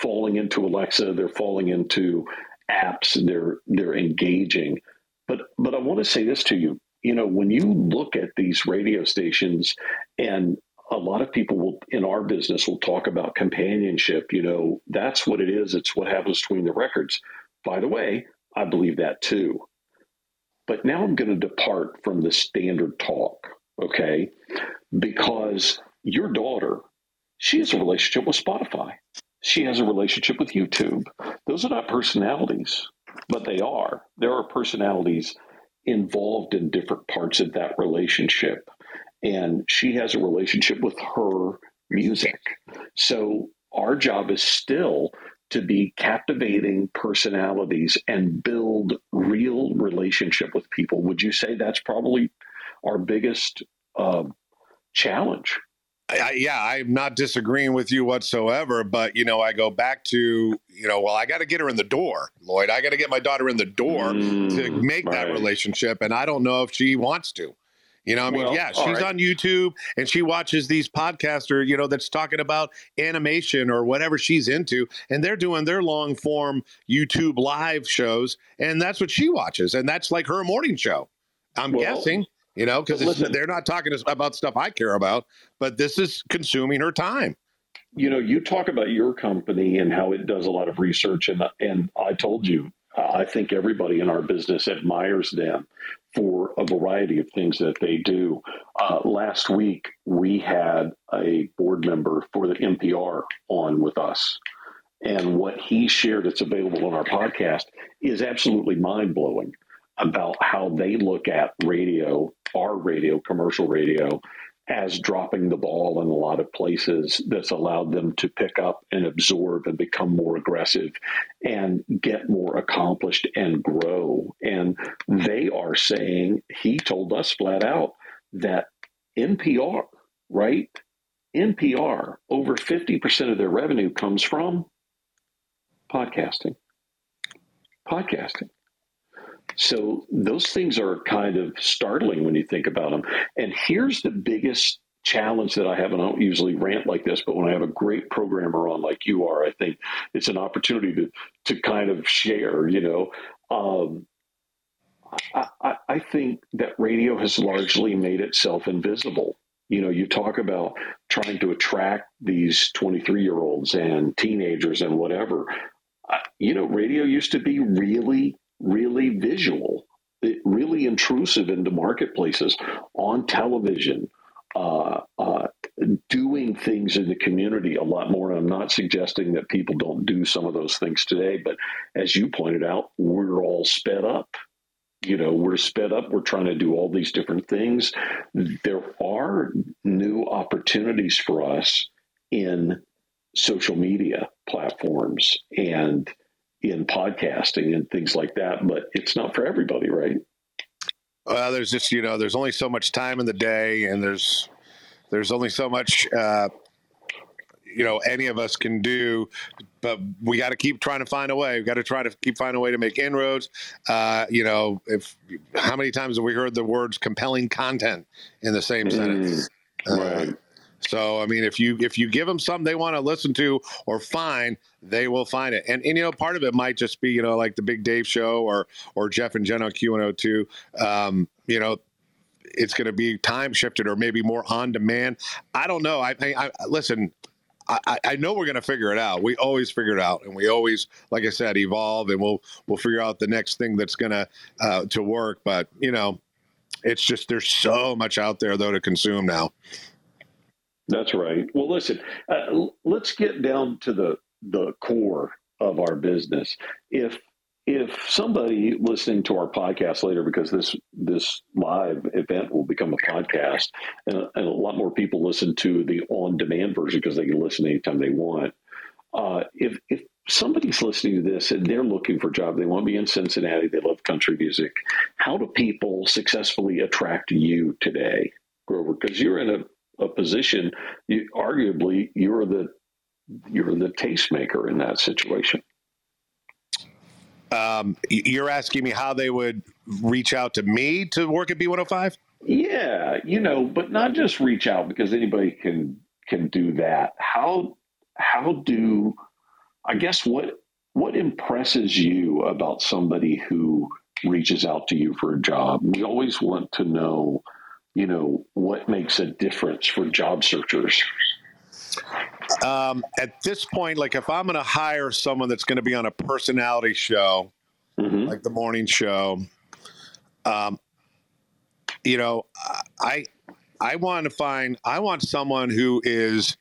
falling into Alexa, they're falling into apps, they're they're engaging. But but I want to say this to you. You know, when you look at these radio stations and a lot of people will in our business will talk about companionship. You know that's what it is. It's what happens between the records. By the way i believe that too. But now i'm going to depart from the standard talk okay? Because your daughter she has a relationship with spotify. She has a relationship with youtube. Those are not personalities but they are. There are personalities involved in different parts of that relationship and she has a relationship with her music. So our job is still to be captivating personalities and build real relationship with people. Would you say that's probably our biggest uh, challenge? I, yeah, I'm not disagreeing with you whatsoever, but you know, I go back to you know, well, I got to get her in the door, Loyd. I got to get my daughter in the door mm, to make right. that relationship, and I don't know if she wants to. You know, I mean, well, yeah, she's right. on YouTube and she watches these podcaster, you know, that's talking about animation or whatever she's into, and they're doing their long form YouTube live shows, and that's what she watches, and that's like her morning show. I'm well, guessing, you know, because they're not talking about stuff I care about, but this is consuming her time. You know, you talk about your company and how it does a lot of research, and and I told you I think everybody in our business admires them for a variety of things that they do. Uh, last week, we had a board member for the NPR on with us. And what he shared that's available on our podcast is absolutely mind blowing about how they look at radio, our radio, commercial radio, as dropping the ball in a lot of places that's allowed them to pick up and absorb and become more aggressive and get more accomplished and grow. And they are saying, he told us flat out that NPR, right? NPR, over 50% of their revenue comes from podcasting. Podcasting. So those things are kind of startling when you think about them. And here's the biggest challenge that I have, and I don't usually rant like this, but when I have a great programmer on like you are, I think it's an opportunity to to kind of share. You know, um, I, I, I think that radio has largely made itself invisible. You know, you talk about trying to attract these 23 year olds and teenagers and whatever. you know, radio used to be really, really visual, really intrusive into marketplaces on television, uh, uh, doing things in the community a lot more. I'm not suggesting that people don't do some of those things today, but as you pointed out, we're all sped up. You know, we're sped up. We're trying to do all these different things. There are new opportunities for us in social media platforms and in podcasting and things like that, but it's not for everybody, right? Well, there's just you know, there's only so much time in the day, and there's there's only so much uh, you know any of us can do but we got to keep trying to find a way we got to try to keep finding a way to make inroads uh, you know if how many times have we heard the words compelling content in the same mm, sentence right. Uh, so I mean, if you if you give them something they want to listen to or find, they will find it. And, and you know, part of it might just be you know like the Big Dave Show or or Jeff and Jen on Q and O two. Um, you know, it's going to be time shifted or maybe more on demand. I don't know. I, I, I listen. I, I, know we're going to figure it out. We always figure it out, and we always, like I said, evolve, and we'll we'll figure out the next thing that's going to uh, to work. But you know, it's just there's so much out there though to consume now. That's right. Well, listen, uh, let's get down to the the core of our business. If if somebody listening to our podcast later, because this this live event will become a podcast, and a, and a lot more people listen to the on demand version because they can listen anytime they want. Uh, if if somebody's listening to this and they're looking for a job, they want to be in Cincinnati, they love country music. How do people successfully attract you today, Grover? Because you're in a a position, you, arguably you're the you're the tastemaker in that situation. Um, you're asking me how they would reach out to me to work at B105? Yeah, you know, but not just reach out because anybody can can do that. How how do I guess what what impresses you about somebody who reaches out to you for a job? We always want to know you know, what makes a difference for job searchers? Um, at this point, like if I'm going to hire someone that's going to be on a personality show, mm-hmm. like the morning show, um, you know, I I want to find I want someone who is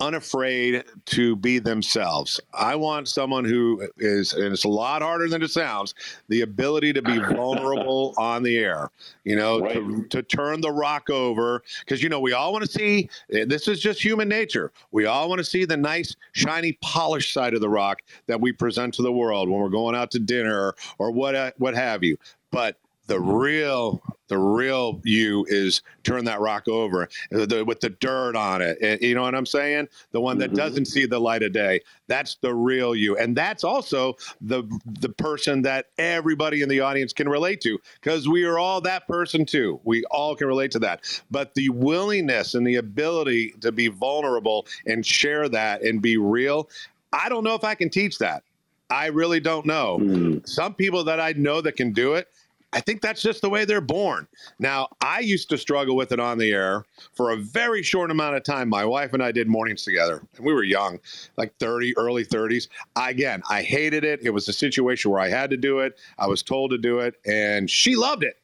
unafraid to be themselves. I want someone who is, and it's a lot harder than it sounds, the ability to be vulnerable on the air, you know, right. to, to turn the rock over. Because, you know, we all want to see eh, this is just human nature. We all want to see the nice, shiny, polished side of the rock that we present to the world when we're going out to dinner or what, uh, what have you. But the real the real you is turn that rock over the, with the dirt on it. And, you know what i'm saying? The one that mm-hmm. doesn't see the light of day. That's the real you. And that's also the the person that everybody in the audience can relate to because we are all that person too. We all can relate to that. But the willingness and the ability to be vulnerable and share that and be real i don't know if i can teach that. I really don't know. Mm. Some people that I know that can do it, I think that's just the way they're born. Now, I used to struggle with it on the air for a very short amount of time. My wife and I did mornings together, and we were young, like 30, early 30s. Again, I hated it. It was a situation where I had to do it. I was told to do it, and she loved it.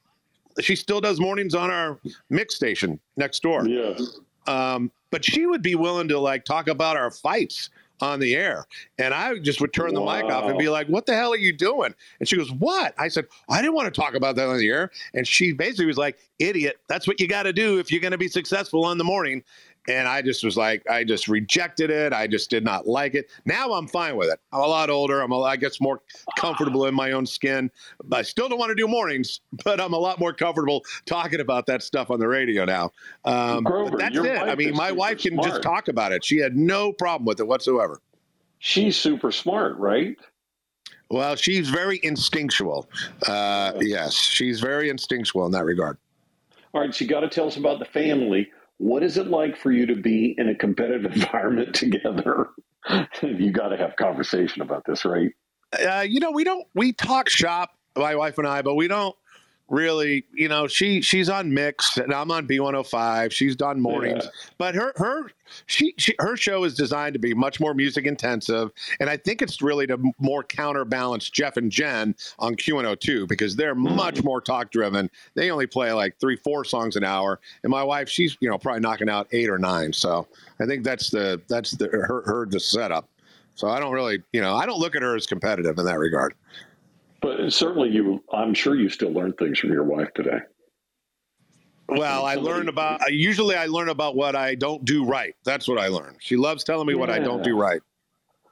She still does mornings on our mix station next door. Yeah. Um, but she would be willing to like talk about our fights on the air. And I just would turn the wow. mic off and be like, What the hell are you doing? And she goes, What? I said, I didn't want to talk about that on the air. And she basically was like, Idiot, that's what you got to do if you're going to be successful on the morning. And I just was like, I just rejected it. I just did not like it. Now I'm fine with it. I'm a lot older. I'm a, I guess more comfortable in my own skin. I still don't want to do mornings, but I'm a lot more comfortable talking about that stuff on the radio now. Um, Grover, that's it. I mean, my wife can smart. just talk about it. She had no problem with it whatsoever. She's super smart, right? Well, she's very instinctual. Uh, yes, she's very instinctual in that regard. All right, so you got to tell us about the family what is it like for you to be in a competitive environment together? you got to have conversation about this, right? Uh, you know, we don't we talk shop, my wife and I, but we don't really, you know, she she's on mix and I'm on B105. She's done mornings, yeah. but her her she, she her show is designed to be much more music intensive, and I think it's really to more counterbalance Jeff and Jen on Q102 because they're mm. much more talk driven. They only play like three four songs an hour, and my wife she's you know probably knocking out eight or nine. So I think that's the that's the her her the setup. So I don't really you know I don't look at her as competitive in that regard. But certainly, you. I'm sure you still learn things from your wife today. Well, I learn about. Usually, I learn about what I don't do right. That's what I learn. She loves telling me yeah. what I don't do right.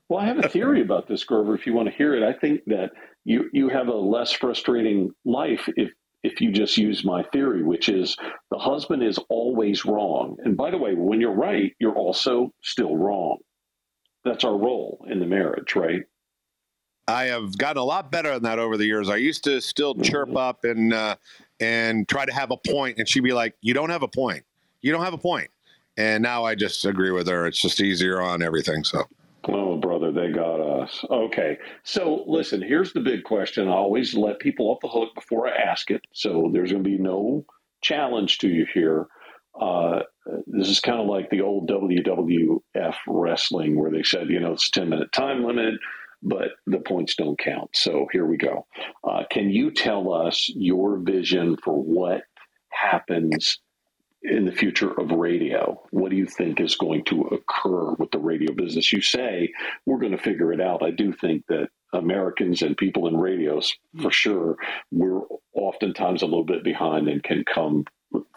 Well, I have a theory about this, Grover. If you want to hear it, I think that you you have a less frustrating life if if you just use my theory, which is the husband is always wrong. And by the way, when you're right, you're also still wrong. That's our role in the marriage, right? I have gotten a lot better than that over the years. I used to still chirp up and uh, and try to have a point, and she'd be like, "You don't have a point. You don't have a point." And now I just agree with her. It's just easier on everything. So. Oh, brother, they got us. Okay. So, listen, here's the big question. I always let people off the hook before I ask it. So, there's going to be no challenge to you here. Uh, this is kind of like the old WWF wrestling where they said, you know, it's a 10 minute time limit but the points don't count. So here we go. Uh, can you tell us your vision for what happens in the future of radio? What do you think is going to occur with the radio business? You say we're going to figure it out. I do think that Americans and people in radios, for sure, we're oftentimes a little bit behind and can come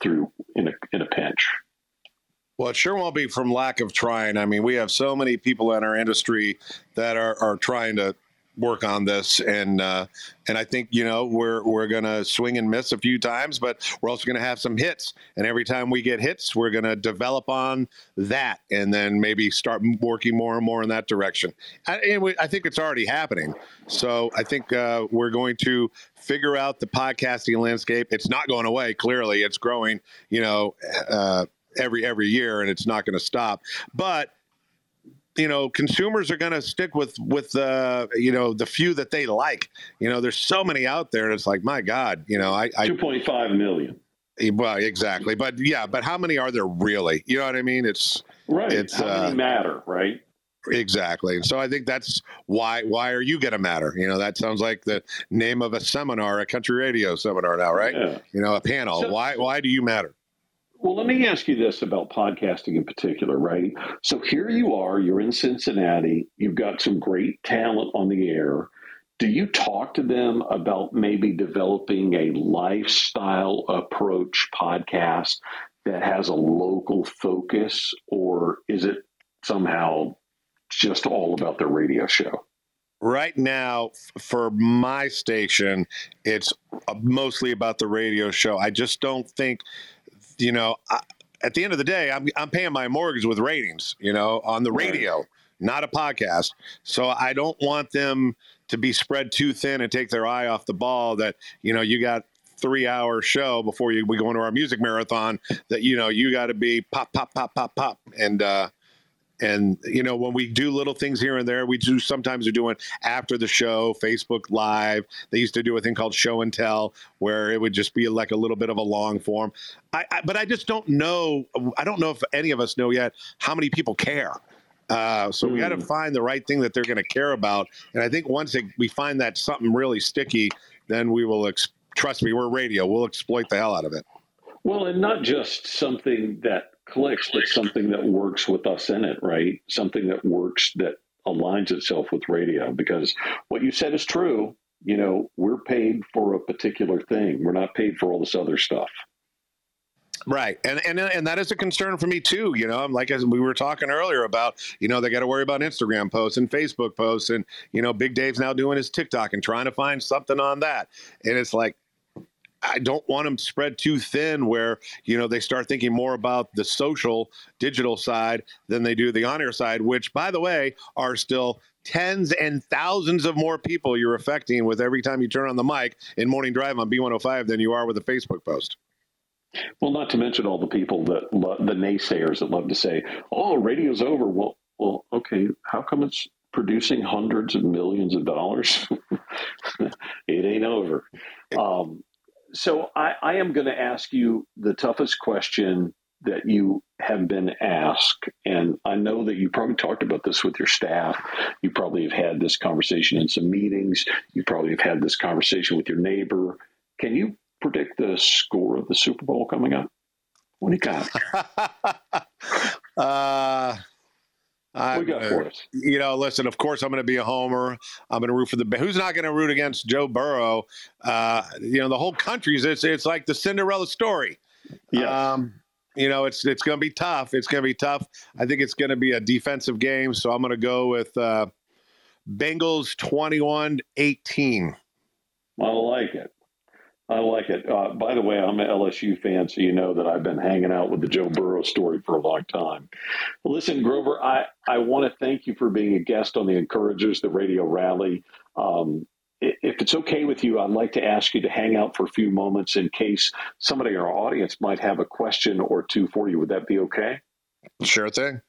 through in a in a pinch. Well, it sure won't be from lack of trying. I mean, we have so many people in our industry that are, are trying to work on this, and uh, and I think you know we're we're gonna swing and miss a few times, but we're also gonna have some hits. And every time we get hits, we're gonna develop on that, and then maybe start working more and more in that direction. I, I think it's already happening. So I think uh, we're going to figure out the podcasting landscape. It's not going away. Clearly, it's growing. You know. Uh, every every year, and it's not going to stop. But you know, consumers are going to stick with with the uh, you know the few that they like. You know, there's so many out there, and it's like, my God, you know, I, I two point five million. Well, exactly, but yeah, but how many are there really? You know what I mean? It's right. It's how uh, matter, right? Exactly. And so I think that's why why are you gonna matter? You know, that sounds like the name of a seminar, a country radio seminar now, right? Yeah. You know, a panel. So, why why do you matter? Well, let me ask you this about podcasting in particular, right? So here you are, you're in Cincinnati, you've got some great talent on the air. Do you talk to them about maybe developing a lifestyle approach podcast that has a local focus, or is it somehow just all about the radio show? Right now, for my station, it's uh, mostly about the radio show. I just don't think you know, I, at the end of the day, I'm I'm paying my mortgage with ratings, you know, on the radio, not a podcast. So I don't want them to be spread too thin and take their eye off the ball. That you know, you got three hour show before you, we go into our music marathon. That you know, you got to be pop, pop, pop, pop, pop, and uh, and you know when we do little things here and there we do sometimes we're doing after the show facebook live. They used to do a thing called show and tell where it would just be like a little bit of a long form. I, I but i just don't know i don't know if any of us know yet how many people care. Uh, so mm. we got to hmm. find the right thing that they're going to care about. And i think once we find that something really sticky then we will ex- trust me we're radio. We'll exploit the hell out of it. Well and not just something that clicks, but something that works with us in it, right? Something that works that aligns itself with radio. Because what you said is true. You know, we're paid for a particular thing. We're not paid for all this other stuff. Right, and and and that is a concern for me too. You know, I'm like as we were talking earlier about, you know, they got to worry about Instagram posts and Facebook posts, and you know, Big Dave's now doing his TikTok and trying to find something on that, and it's like, I don't want them spread too thin where, you know, they start thinking more about the social digital side than they do the on air side, which, by the way, are still tens and thousands of more people you're affecting with every time you turn on the mic in Morning Drive on B105 than you are with a Facebook post. Well, not to mention all the people that lo- the naysayers that love to say, "Oh, radio's over." Well, well, okay. How come it's producing hundreds of millions of dollars? it ain't over. Um, so I, I am going to ask you the toughest question that you have been asked, and I know that you probably talked about this with your staff. You probably have had this conversation in some meetings. You probably have had this conversation with your neighbor. Can you predict the score of the Super Bowl coming up? What do you got? uh, we got us? You know, listen. Of course, I'm going to be a homer. I'm going to root for the. Who's not going to root against Joe Burrow? Uh, you know, the whole country's. It's it's like the Cinderella story. Yeah. Um, you know, it's it's going to be tough. It's going to be tough. I think it's going to be a defensive game, so I'm going to go with uh, Bengals 21-18. I. I like it. Uh, by the way, I'm an LSU fan, so you know that I've been hanging out with the Joe Burrow story for a long time. Listen, Grover, I, I want to thank you for being a guest on the Encouragers, the radio rally. Um, if it's okay with you, I'd like to ask you to hang out for a few moments in case somebody in our audience might have a question or two for you. Would that be okay? Sure thing.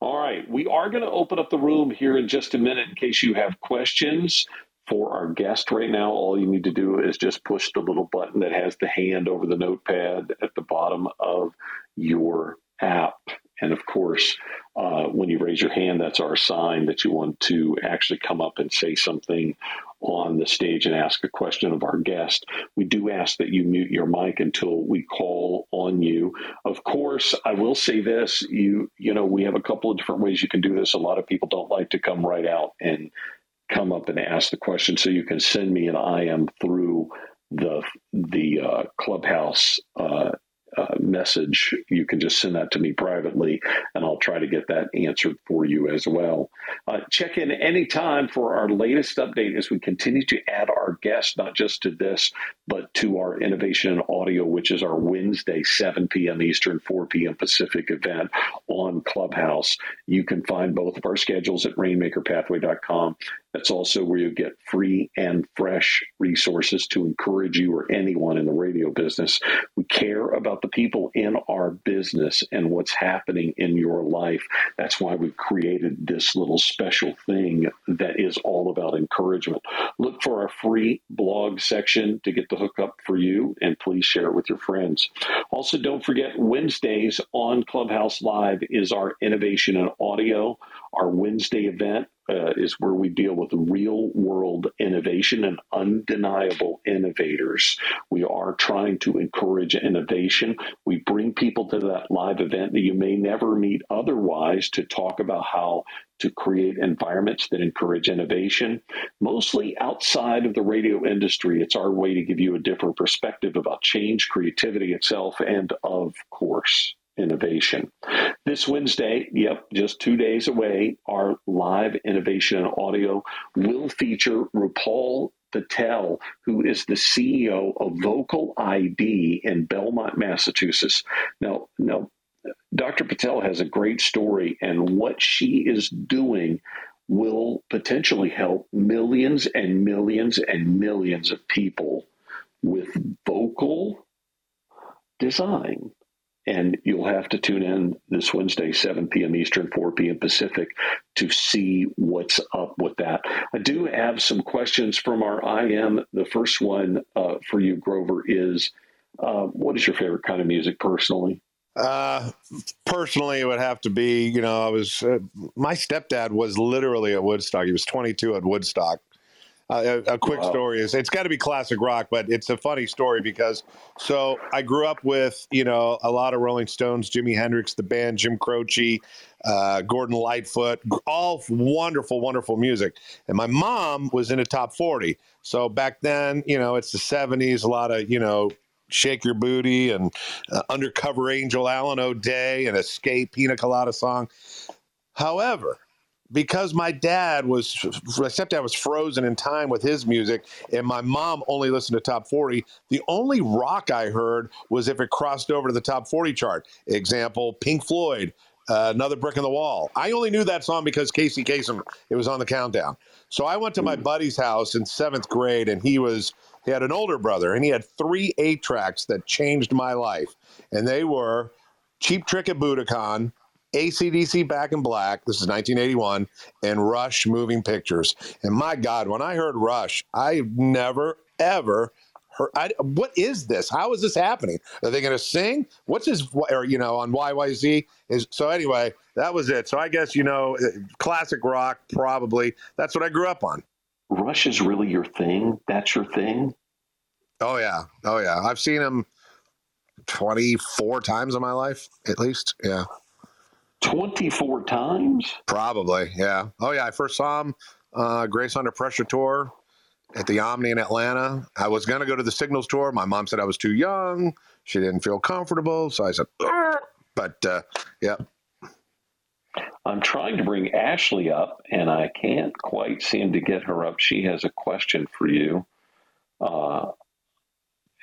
All right. We are going to open up the room here in just a minute in case you have questions for our guest right now. All you need to do is just push the little button that has the hand over the notepad at the bottom of your app. And of course, uh, when you raise your hand, that's our sign that you want to actually come up and say something on the stage and ask a question of our guest. We do ask that you mute your mic until we call on you. Of course, I will say this: you you know we have a couple of different ways you can do this. A lot of people don't like to come right out and come up and ask the question, so you can send me an IM through the the uh, clubhouse uh, uh, message, you can just send that to me privately, and I'll try to get that answered for you as well. Uh, check in anytime for our latest update as we continue to add our guests, not just to this, but to our Innovation and Audio, which is our Wednesday, 7 p.m. Eastern, 4 p.m. Pacific event on Clubhouse. You can find both of our schedules at rainmakerpathway.com. That's also where you get free and fresh resources to encourage you or anyone in the radio business. We care about the people in our business and what's happening in your life. That's why we created this little special thing that is all about encouragement. Look for our free blog section to get the hookup for you, and please share it with your friends. Also, don't forget Wednesdays on Clubhouse Live is our innovation in audio, our Wednesday event uh, is where we deal with real world innovation and undeniable innovators. We are trying to encourage innovation. We bring people to that live event that you may never meet otherwise to talk about how to create environments that encourage innovation, mostly outside of the radio industry. It's our way to give you a different perspective about change, creativity itself, and of course, innovation. This Wednesday, yep, just two days away, our live innovation and audio will feature Rupal Patel, who is the CEO of VocaliD in Belmont, Massachusetts. Now, now, Dr. Patel has a great story, and what she is doing will potentially help millions and millions and millions of people with vocal design and you'll have to tune in this Wednesday, 7 p.m. Eastern, 4 p.m. Pacific, to see what's up with that. I do have some questions from our IM. The first one uh, for you, Grover, is uh, what is your favorite kind of music personally? Uh, personally, it would have to be, you know, I was, uh, my stepdad was literally at Woodstock. He was 22 at Woodstock uh, a, a, quick wow. story is it's got to be classic rock, but it's a funny story because so I grew up with you know a lot of Rolling Stones, Jimi Hendrix, the band, Jim Croce, uh, Gordon Lightfoot, all wonderful, wonderful music. And my mom was in a top forty, so back then you know it's the seventies, a lot of you know Shake Your Booty and uh, Undercover Angel, Alan O'Day, and Escape Pina Colada song. However, because my dad was my stepdad was frozen in time with his music and my mom only listened to top 40 the only rock i heard was if it crossed over to the top 40 chart example pink floyd uh, another brick in the wall. I only knew that song because Casey Kasem, it was on the countdown. So I went to my buddy's house in seventh grade, and he was he had an older brother, and he had three eight tracks that changed my life, and they were Cheap Trick at Budokan, ACDC Back in Black, this is 1981, and Rush Moving Pictures. And my God, when I heard Rush, I never, ever heard. I, what is this? How is this happening? Are they going to sing? What's his, or, you know, on YYZ? Is, so anyway, that was it. So I guess, you know, uh, classic rock, probably. That's what I grew up on. Rush is really your thing? That's your thing? Oh, yeah. Oh, yeah. I've seen him 24 times in my life, at least. Yeah. 24 times? Probably, yeah. Oh, yeah. I first saw him, uh, Grace Under Pressure tour at the Omni in Atlanta. I was going to go to the Signals tour. My mom said I was too young. She didn't feel comfortable. So I said, Argh! but uh, yeah. I'm trying to bring Ashley up, and I can't quite seem to get her up. She has a question for you. Uh,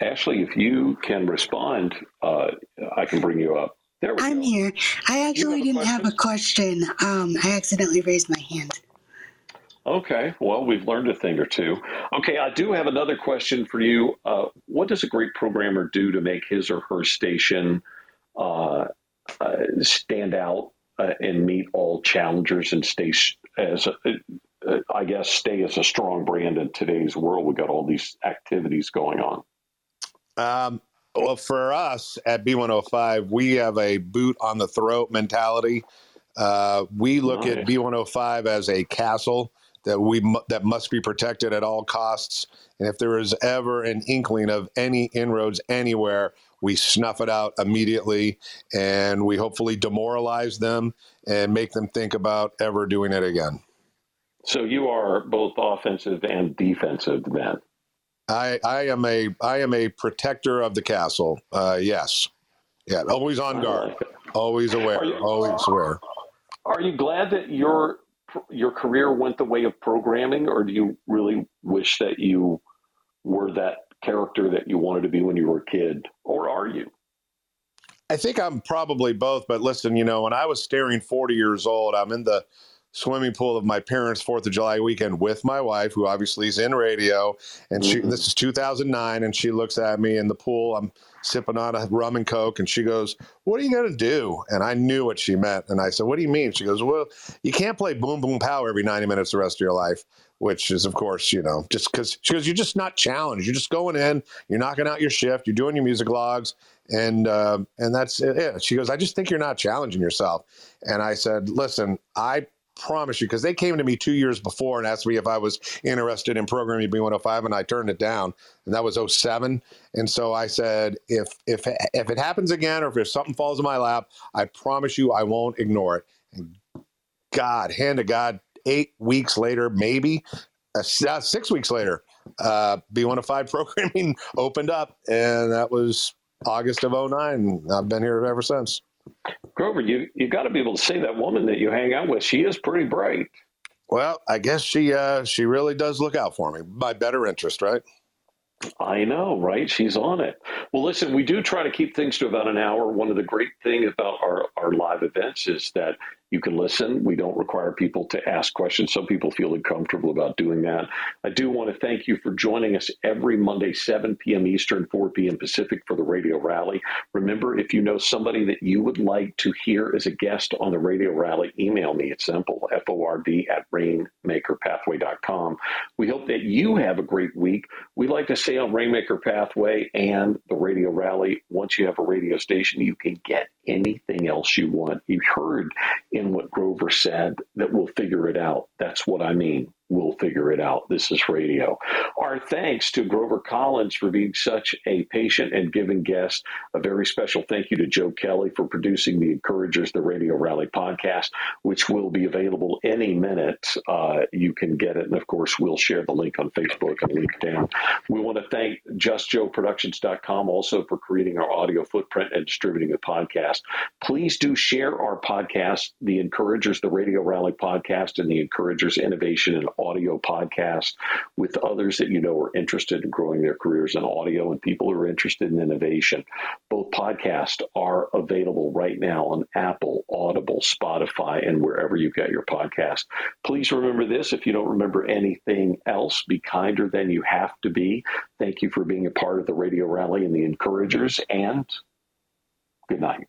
Ashley, if you can respond, uh, I can bring you up. I'm go. here. I actually didn't question? have a question. Um, I accidentally raised my hand. Okay, well, we've learned a thing or two. Okay, I do have another question for you. Uh, what does a great programmer do to make his or her station uh, uh, stand out uh, and meet all challengers and stay as, a, uh, I guess, stay as a strong brand in today's world? We've got all these activities going on. Um, well, for us at B105, we have a boot on the throat mentality. Uh, we look nice. at B105 as a castle that we that must be protected at all costs. And if there is ever an inkling of any inroads anywhere, we snuff it out immediately, and we hopefully demoralize them and make them think about ever doing it again. So you are both offensive and defensive then. I, I am a I am a protector of the castle. Uh, yes, yeah, always on guard, always aware, you, always aware. Are you glad that your your career went the way of programming, or do you really wish that you were that character that you wanted to be when you were a kid, or are you? I think I'm probably both. But listen, you know, when I was staring 40 years old, I'm in the swimming pool of my parents' Fourth of July weekend with my wife, who obviously is in radio, and she. Mm-hmm. This is 2009, and she looks at me in the pool. I'm sipping on a rum and coke, and she goes, "What are you going to do?" And I knew what she meant, and I said, "What do you mean?" She goes, "Well, you can't play boom boom pow every 90 minutes the rest of your life." Which is, of course, you know, just because she goes, you're just not challenged. You're just going in, you're knocking out your shift, you're doing your music logs, and uh, and that's it. She goes, I just think you're not challenging yourself. And I said, listen, I promise you, because they came to me two years before and asked me if I was interested in programming B105, and I turned it down, and that was 07. And so I said, if if if it happens again, or if something falls in my lap, I promise you, I won't ignore it. And God, hand to God, eight weeks later, maybe uh, uh six weeks later, uh, B105 programming opened up, and that was August of 09. I've been here ever since. Grover, you you got to be able to say that woman that you hang out with. She is pretty bright. Well, I guess she uh, she really does look out for me. My better interest, right? I know, right? She's on it. Well, listen, we do try to keep things to about an hour. One of the great things about our, our live events is that you can listen. We don't require people to ask questions. Some people feel uncomfortable about doing that. I do want to thank you for joining us every Monday, 7 p.m. Eastern, 4 p.m. Pacific for the Radio Rally. Remember, if you know somebody that you would like to hear as a guest on the Radio Rally, email me. It's simple, FORD at rainmakerpathway.com. We hope that you have a great week. We like to say on Rainmaker Pathway and the Radio Rally, once you have a radio station, you can get anything else you want. You heard in what Grover said that we'll figure it out. That's what I mean we'll figure it out. This is radio. Our thanks to Grover Collins for being such a patient and giving guest. A very special thank you to Joe Kelley for producing the Encouragers, the Radio Rally podcast, which will be available any minute. Uh, you can get it. And of course, we'll share the link on Facebook and LinkedIn. We want to thank JustJoeProductions.com also for creating our audio footprint and distributing the podcast. Please do share our podcast, the Encouragers, the Radio Rally podcast, and the Encouragers Innovation and audio podcast with others that you know are interested in growing their careers in audio and people who are interested in innovation. Both podcasts are available right now on Apple, Audible, Spotify, and wherever you get your podcast. Please remember this if you don't remember anything else, be kinder than you have to be. Thank you for being a part of the radio rally and the encouragers, and good night.